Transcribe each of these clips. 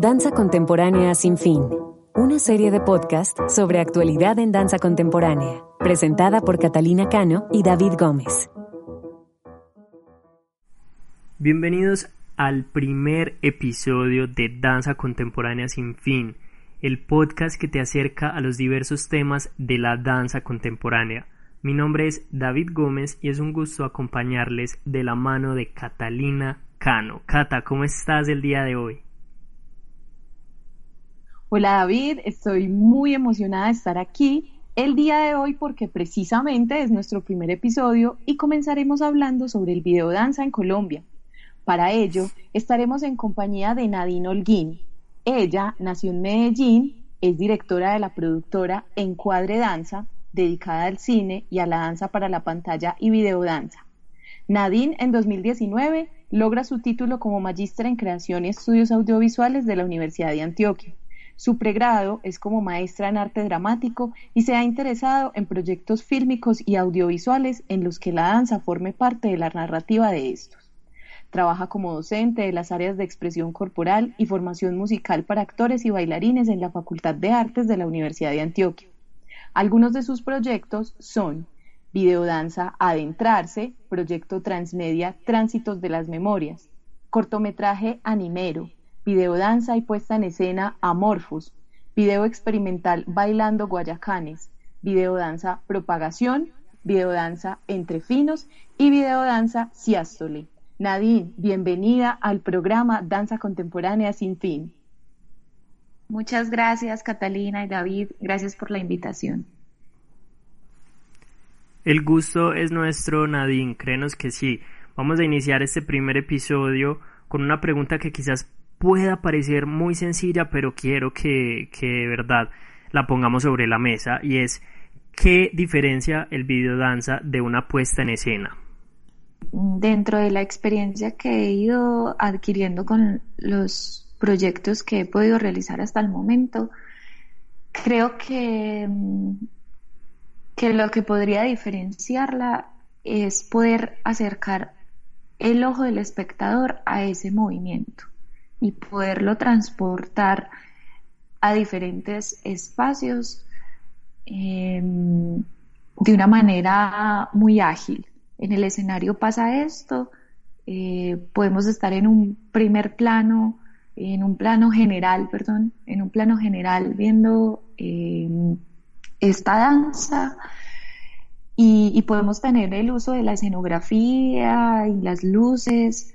Danza Contemporánea Sin Fin, una serie de podcast sobre actualidad en danza contemporánea, presentada por Catalina Cano y David Gómez. Bienvenidos al primer episodio de Danza Contemporánea Sin Fin, el podcast que te acerca a los diversos temas de la danza contemporánea. Mi nombre es David Gómez y es un gusto acompañarles de la mano de Catalina Cano. Cata, ¿cómo estás el día de hoy? Hola David, estoy muy emocionada de estar aquí el día de hoy porque precisamente es nuestro primer episodio y comenzaremos hablando sobre el video danza en Colombia. Para ello, estaremos en compañía de Nadine Holguín. Ella nació en Medellín, es directora de la productora Encuadre Danza, dedicada al cine y a la danza para la pantalla y videodanza. Nadine en 2019 logra su título como magistra en creación y estudios audiovisuales de la Universidad de Antioquia. Su pregrado es como maestra en arte dramático y se ha interesado en proyectos fílmicos y audiovisuales en los que la danza forme parte de la narrativa de estos. Trabaja como docente de las áreas de expresión corporal y formación musical para actores y bailarines en la Facultad de Artes de la Universidad de Antioquia. Algunos de sus proyectos son Videodanza Adentrarse, Proyecto Transmedia Tránsitos de las Memorias, cortometraje Animero, Videodanza y puesta en escena Amorphos, video experimental Bailando Guayacanes, videodanza Propagación, videodanza Entre Finos y videodanza Siástole. Nadine, bienvenida al programa Danza Contemporánea Sin Fin. Muchas gracias, Catalina y David. Gracias por la invitación. El gusto es nuestro, Nadine. Créenos que sí. Vamos a iniciar este primer episodio con una pregunta que quizás pueda parecer muy sencilla, pero quiero que, que de verdad la pongamos sobre la mesa y es ¿qué diferencia el videodanza de una puesta en escena? Dentro de la experiencia que he ido adquiriendo con los proyectos que he podido realizar hasta el momento, creo que, que lo que podría diferenciarla es poder acercar el ojo del espectador a ese movimiento y poderlo transportar a diferentes espacios em, de una manera muy ágil. En el escenario pasa esto, eh, podemos estar en un primer plano en un plano general, perdón, en un plano general viendo em, esta danza y, podemos tener el uso de la escenografía y las luces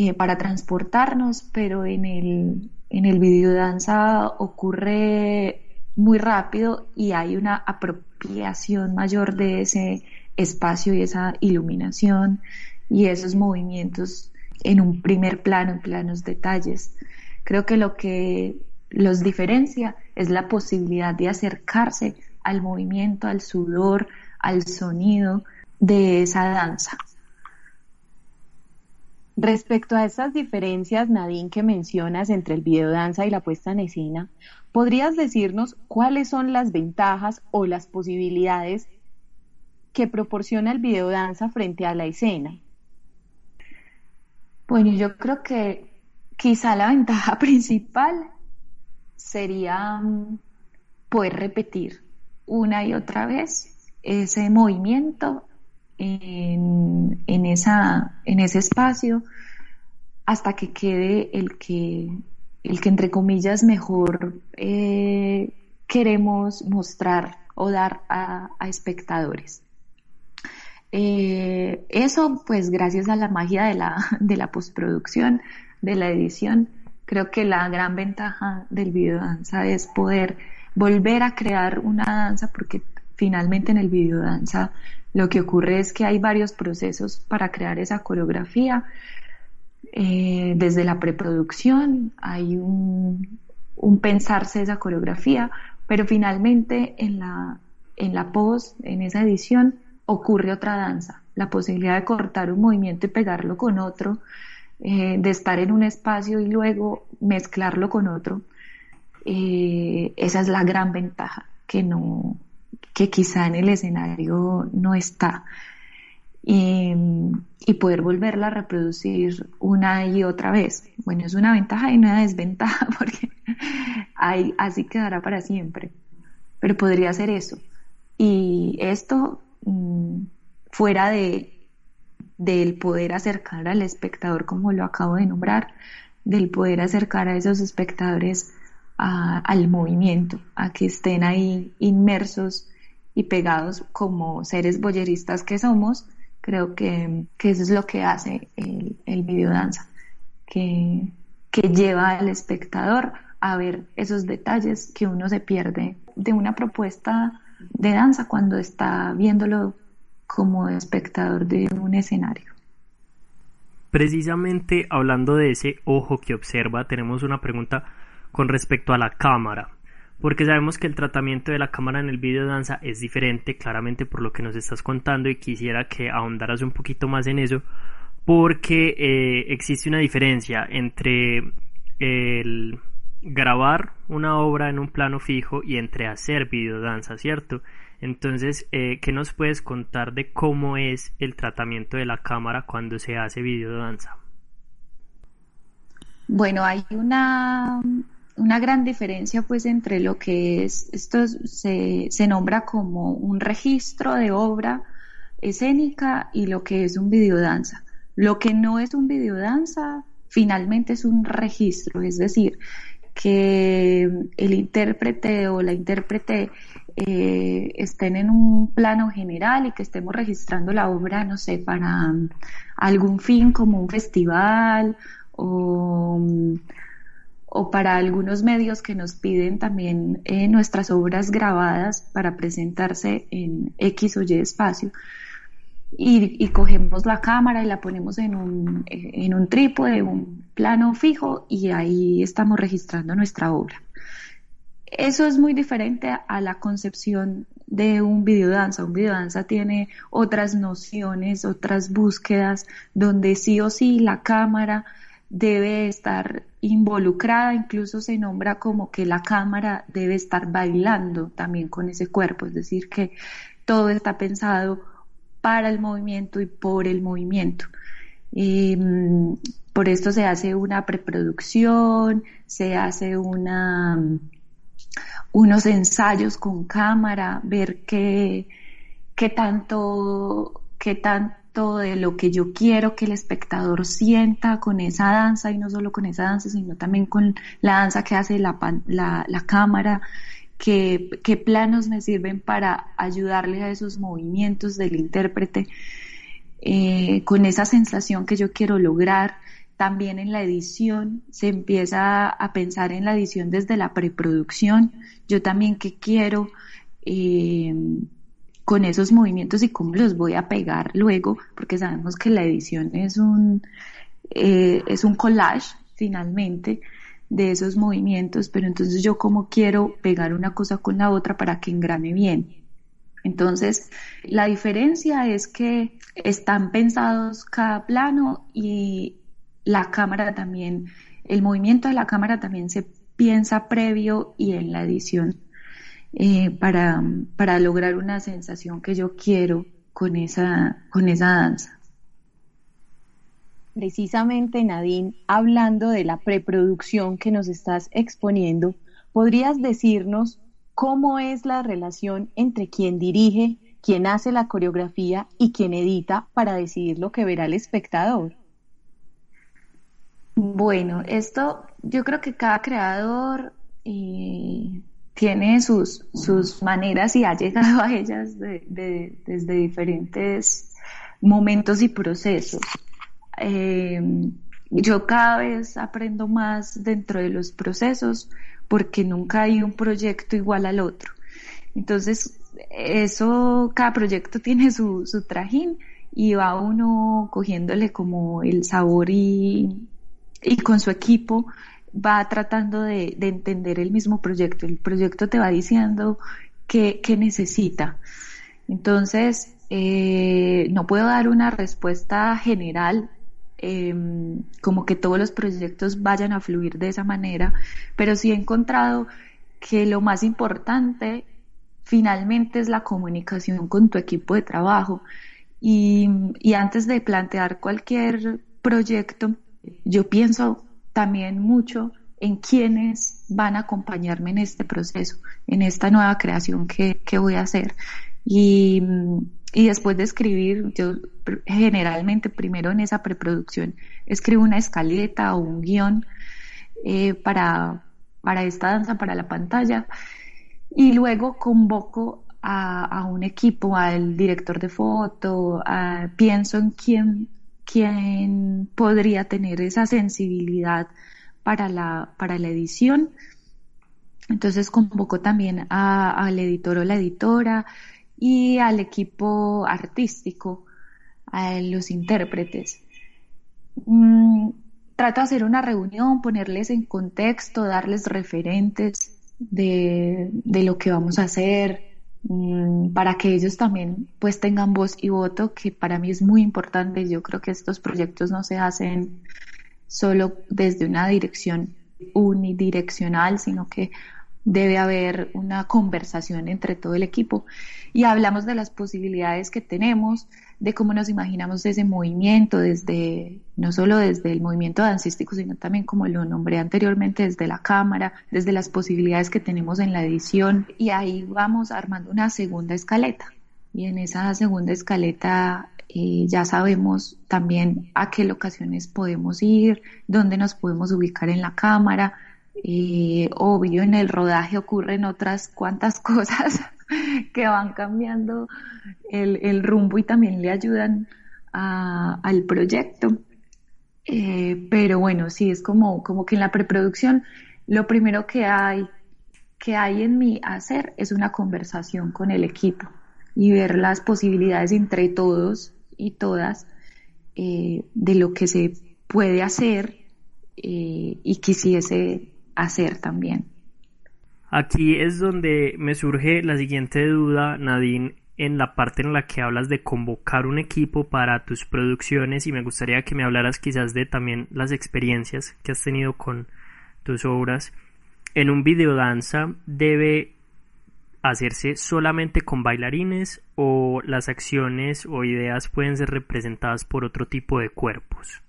eh, para transportarnos, pero en el, en el video danza ocurre muy rápido y hay una apropiación mayor de ese espacio y esa iluminación y esos movimientos en un primer plano, en planos detalles. Creo que lo que los diferencia es la posibilidad de acercarse al movimiento, al sudor, al sonido de esa danza. Respecto a esas diferencias, Nadine, que mencionas entre el videodanza y la puesta en escena, ¿podrías decirnos cuáles son las ventajas o las posibilidades que proporciona el videodanza frente a la escena? Bueno, yo creo que Quizá la ventaja principal sería mm, poder repetir una y otra vez ese movimiento en, esa, en ese espacio hasta que quede el que, el que entre comillas mejor eh, queremos mostrar o dar a, espectadores. Eh, eso, pues gracias a la magia de la, de la postproducción, de la edición, creo que la gran ventaja del video danza es poder volver a crear una danza porque finalmente en el video danza lo que ocurre es que hay varios procesos para crear esa coreografía. Eh, desde la preproducción hay un, un, pensarse esa coreografía, pero finalmente en la, en la post, en esa edición, ocurre otra danza, la posibilidad de cortar un movimiento y pegarlo con otro, eh, de estar en un espacio y luego mezclarlo con otro, eh, esa es la gran ventaja que no, que quizá en el escenario no está. y, poder volverla a reproducir una y otra vez. Bueno, es una ventaja y una desventaja porque así quedará para siempre, pero podría ser eso. Y esto mm, fuera de del poder acercar al espectador, como lo acabo de nombrar, del poder acercar a esos espectadores al movimiento, a que estén ahí inmersos y pegados como seres boyeristas que somos, creo que, eso es lo que hace el, el videodanza, que, que lleva al espectador a ver esos detalles que uno se pierde de una propuesta de danza cuando está viéndolo como espectador de un escenario. Precisamente hablando de ese ojo que observa, tenemos una pregunta con respecto a la cámara, porque sabemos que el tratamiento de la cámara en el video danza es diferente, claramente por lo que nos estás contando, y quisiera que ahondaras un poquito más en eso, porque eh, existe una diferencia entre el grabar una obra en un plano fijo y entre hacer videodanza, ¿cierto? Entonces, eh, ¿qué nos puedes contar de cómo es el tratamiento de la cámara cuando se hace videodanza? Bueno, hay una, una gran diferencia pues entre lo que es, esto se, se nombra como un registro de obra escénica y lo que es un videodanza. Lo que no es un videodanza finalmente es un registro, es decir, que el intérprete o la intérprete eh, estén en un plano general y que estemos registrando la obra, no sé, para algún fin como un festival o, o para algunos medios que nos piden también eh, nuestras obras grabadas para presentarse en X o Y espacio y, cogemos la cámara y la ponemos en un, en un trípode, un plano fijo y ahí estamos registrando nuestra obra. Eso es muy diferente a la concepción de un videodanza. Un videodanza tiene otras nociones, otras búsquedas, donde sí o sí la cámara debe estar involucrada, incluso se nombra como que la cámara debe estar bailando también con ese cuerpo, es decir, que todo está pensado para el movimiento y por el movimiento. Mm, por esto se hace una preproducción, se hace unos ensayos con cámara, ver qué, qué tanto, qué de lo que yo quiero que el espectador sienta con esa danza y no solo con esa danza, sino también con la danza que hace la, la, cámara qué, planos me sirven para ayudarle a esos movimientos del intérprete eh, con esa sensación que yo quiero lograr. También en la edición se empieza a pensar en la edición desde la preproducción. Yo también qué quiero eh, con esos movimientos y cómo los voy a pegar luego, porque sabemos que la edición es un, eh, es un collage finalmente de esos movimientos, pero entonces yo como quiero pegar una cosa con la otra para que engrane bien. Entonces, la diferencia es que están pensados cada plano y la cámara también, el movimiento de la cámara también se piensa previo y en la edición eh, para, para lograr una sensación que yo quiero con esa, con esa danza precisamente Nadine, hablando de la preproducción que nos estás exponiendo, ¿podrías decirnos cómo es la relación entre quien dirige, quien hace la coreografía y quien edita para decidir lo que verá el espectador? Bueno, esto yo creo que cada creador eh, tiene sus, sus maneras y ha llegado a ellas desde diferentes momentos y procesos. Eh, yo cada vez aprendo más dentro de los procesos porque nunca hay un proyecto igual al otro. Entonces, eso, cada proyecto tiene su, su trajín y va uno cogiéndole como el sabor y, y con su equipo va tratando de, de, entender el mismo proyecto. El proyecto te va diciendo qué, qué necesita. Entonces, eh, no puedo dar una respuesta general Em, como que todos los proyectos vayan a fluir de esa manera, pero sí he encontrado que lo más importante finalmente es la comunicación con tu equipo de trabajo Y, y antes de plantear cualquier proyecto, yo pienso también mucho en quiénes van a acompañarme en este proceso, en esta nueva creación que, que voy a hacer. Y, y, después de escribir, yo generalmente primero en esa preproducción escribo una escaleta o un guion eh, para, para esta danza, para la pantalla, y luego convoco a, a un equipo, al director de foto, pienso en quién, quién podría tener esa sensibilidad para la, para la edición. Entonces convoco también al editor o la editora y al equipo artístico, a los intérpretes. Mm, trato de hacer una reunión, ponerles en contexto, darles referentes de, de lo que vamos a hacer, para que ellos también pues tengan voz y voto, que para mí es muy importante. Yo creo que estos proyectos no se hacen solo desde una dirección unidireccional, sino que debe haber una conversación entre todo el equipo y hablamos de las posibilidades que tenemos, de cómo nos imaginamos ese movimiento, desde, no solo desde el movimiento dancístico, sino también como lo nombré anteriormente, desde la cámara, desde las posibilidades que tenemos en la edición y ahí vamos armando una segunda escaleta y en esa segunda escaleta eh, ya sabemos también a qué locaciones podemos ir, dónde nos podemos ubicar en la cámara. Obvio, en el rodaje ocurren otras cuantas cosas que van cambiando el, rumbo y también le ayudan al proyecto. Eh, pero bueno, sí, es como, como que en la preproducción lo primero que hay, que hay en mi hacer es una conversación con el equipo y ver las posibilidades entre todos y todas eh, de lo que se puede hacer eh, y quisiese hacer también. Aquí es donde me surge la siguiente duda, Nadine, en la parte en la que hablas de convocar un equipo para tus producciones y me gustaría que me hablaras quizás de también las experiencias que has tenido con tus obras. En un videodanza debe hacerse solamente con bailarines o las acciones o ideas pueden ser representadas por otro tipo de cuerpos?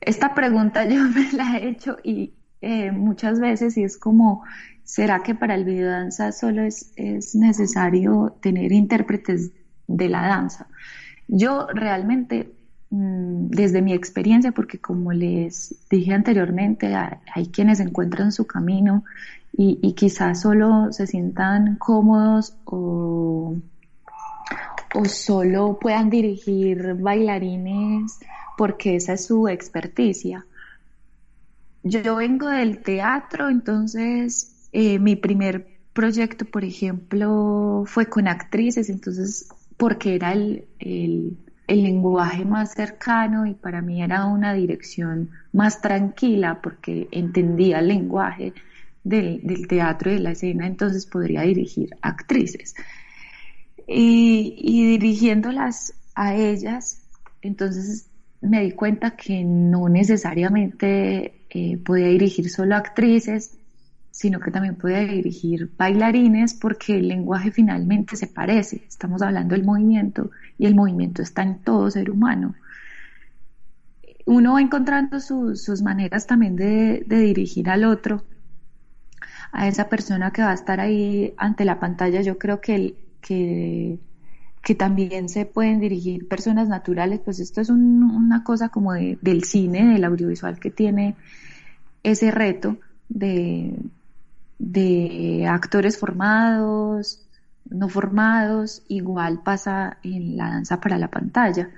Esta pregunta yo me la he hecho y eh, muchas veces y es como, ¿será que para el videodanza solo es, es necesario tener intérpretes de la danza? Yo realmente mm, desde mi experiencia, porque como les dije anteriormente, hay, quienes encuentran su camino y, quizás solo se sientan cómodos o, o solo puedan dirigir bailarines porque esa es su experticia. Yo vengo del teatro, entonces eh, mi primer proyecto, por ejemplo, fue con actrices, entonces porque era el, el, el, lenguaje más cercano y para mí era una dirección más tranquila porque entendía el lenguaje del, teatro y de la escena, entonces podría dirigir actrices. Y, dirigiéndolas a ellas, entonces me di cuenta que no necesariamente eh, podía dirigir solo actrices, sino que también podía dirigir bailarines porque el lenguaje finalmente se parece. Estamos hablando del movimiento y el movimiento está en todo ser humano. Uno va encontrando sus maneras también de dirigir al otro a esa persona que va a estar ahí ante la pantalla, yo creo que, que, que también se pueden dirigir personas naturales, pues esto es una cosa como del cine, del audiovisual que tiene ese reto de, de actores formados, no formados, igual pasa en la danza para la pantalla.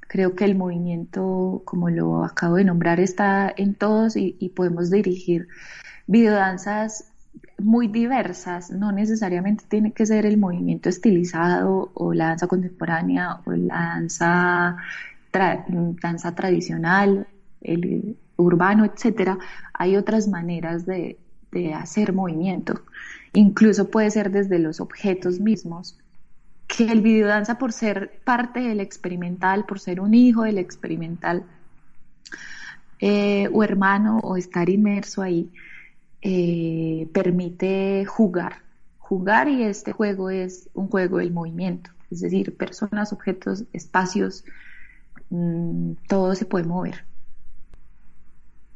Creo que el movimiento, como lo acabo de nombrar, está en todos y, y podemos dirigir videodanzas muy diversas, no necesariamente tiene que ser el movimiento estilizado o la danza contemporánea o la danza, danza tradicional, el urbano, etcétera. Hay otras maneras de, de hacer movimiento. Incluso puede ser desde los objetos mismos que el videodanza por ser parte del experimental, por ser un hijo del experimental eh, o hermano o estar inmerso ahí, eh, permite jugar, jugar y este juego es un juego del movimiento. es decir, personas, objetos, espacios, mm, todo se puede mover.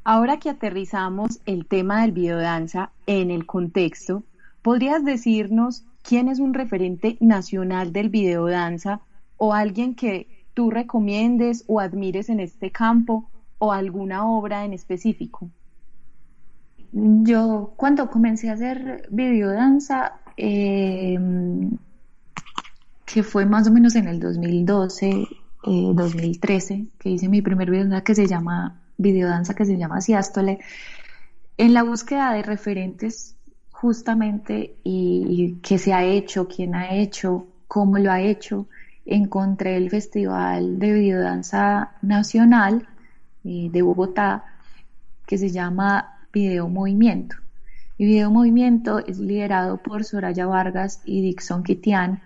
Ahora que aterrizamos el tema del videodanza en el contexto, ¿podrías decirnos quién es un referente nacional del videodanza o alguien que tú recomiendes o admires en este campo o alguna obra en específico? Yo cuando comencé a hacer videodanza, eh, que fue más o menos en el 2012, 2013, eh, que hice mi primer videodanza que se llama videodanza que se llama Siástole, en la búsqueda de referentes justamente y, qué se ha hecho, quién ha hecho, cómo lo ha hecho, encontré el Festival de Videodanza Nacional eh, de Bogotá que se llama Video Movimiento. Y Video Movimiento es liderado por Soraya Vargas y Dixon Kitian,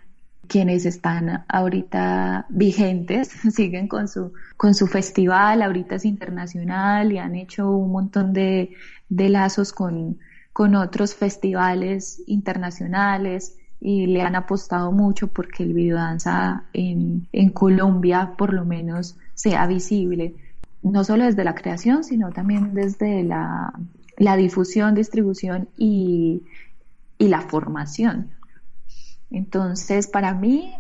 quienes están ahorita vigentes, siguen con su, con su festival, ahorita es internacional y han hecho un montón de, de lazos con, con otros festivales internacionales y le han apostado mucho porque el videodanza en, en Colombia por lo menos sea visible, no solo desde la creación, sino también desde la, la difusión, distribución y, y la formación. Entonces, para mí,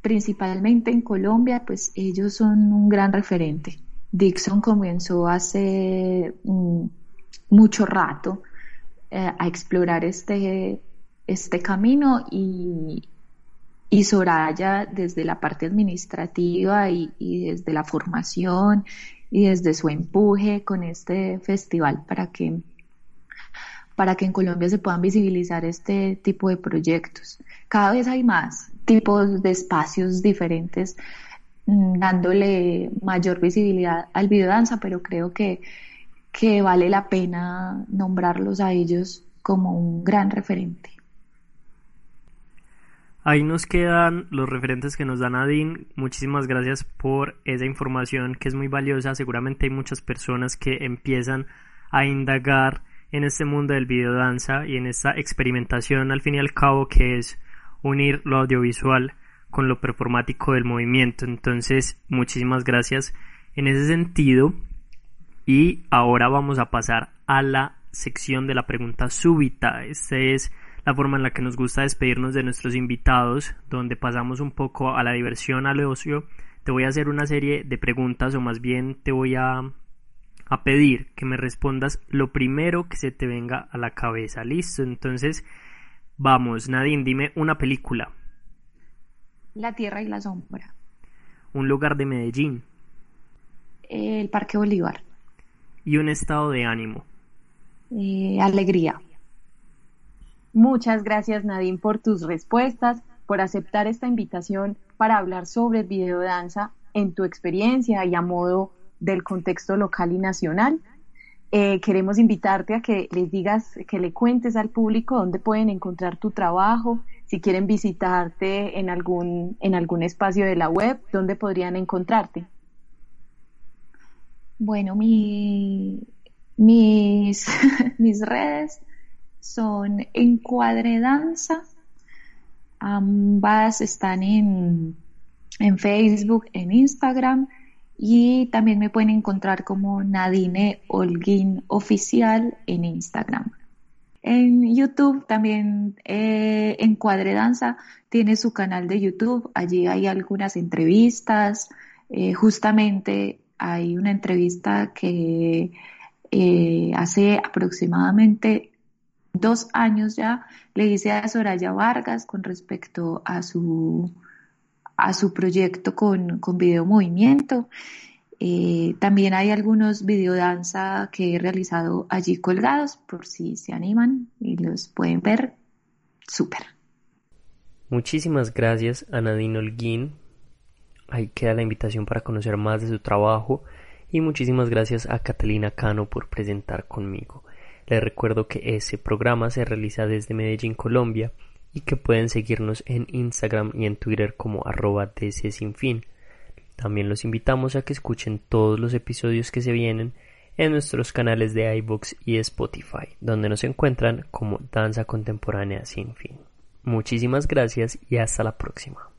principalmente en Colombia, pues ellos son un gran referente. Dixon comenzó hace mm, mucho rato eh, a explorar este, este camino y, y Soraya desde la parte administrativa y, y, desde la formación y desde su empuje con este festival para que para que en Colombia se puedan visibilizar este tipo de proyectos. Cada vez hay más tipos de espacios diferentes mm, dándole mayor visibilidad al videodanza, pero creo que, que vale la pena nombrarlos a ellos como un gran referente. Ahí nos quedan los referentes que nos da Nadine. Muchísimas gracias por esa información que es muy valiosa. Seguramente hay muchas personas que empiezan a indagar en este mundo del videodanza y en esta experimentación al fin y al cabo que es unir lo audiovisual con lo performático del movimiento. Entonces, muchísimas gracias en ese sentido. Y ahora vamos a pasar a la sección de la pregunta súbita. Esta es la forma en la que nos gusta despedirnos de nuestros invitados, donde pasamos un poco a la diversión, al ocio. Te voy a hacer una serie de preguntas o más bien te voy a a pedir que me respondas lo primero que se te venga a la cabeza. ¿Listo? Entonces, vamos, Nadine, dime una película. La Tierra y la Sombra. Un lugar de Medellín. El Parque Bolívar. Y un estado de ánimo. Eh, alegría. Muchas gracias Nadine por tus respuestas, por aceptar esta invitación para hablar sobre videodanza en tu experiencia y a modo del contexto local y nacional. Eh, queremos invitarte a que les digas, que le cuentes al público dónde pueden encontrar tu trabajo, si quieren visitarte en algún, en algún espacio de la web, dónde podrían encontrarte. Bueno, mi, mis, mis redes son Encuadre Danza. Ambas están en, en Facebook, en Instagram y también me pueden encontrar como Nadine Holguín Oficial en Instagram. En YouTube también eh, Encuadre Danza tiene su canal de YouTube. Allí hay algunas entrevistas. Eh, justamente hay una entrevista que eh, hace aproximadamente dos años ya le hice a Soraya Vargas con respecto a su a su proyecto con, con video movimiento. Eh, también hay algunos videodanza que he realizado allí colgados por si se animan y los pueden ver. Súper. Muchísimas gracias a Nadine Holguín. Ahí queda la invitación para conocer más de su trabajo y muchísimas gracias a Catalina Cano por presentar conmigo. Les recuerdo que ese programa se realiza desde Medellín, Colombia y que pueden seguirnos en Instagram y en Twitter como arroba fin. También los invitamos a que escuchen todos los episodios que se vienen en nuestros canales de iBox y Spotify, donde nos encuentran como Danza Contemporánea Sin Fin. Muchísimas gracias y hasta la próxima.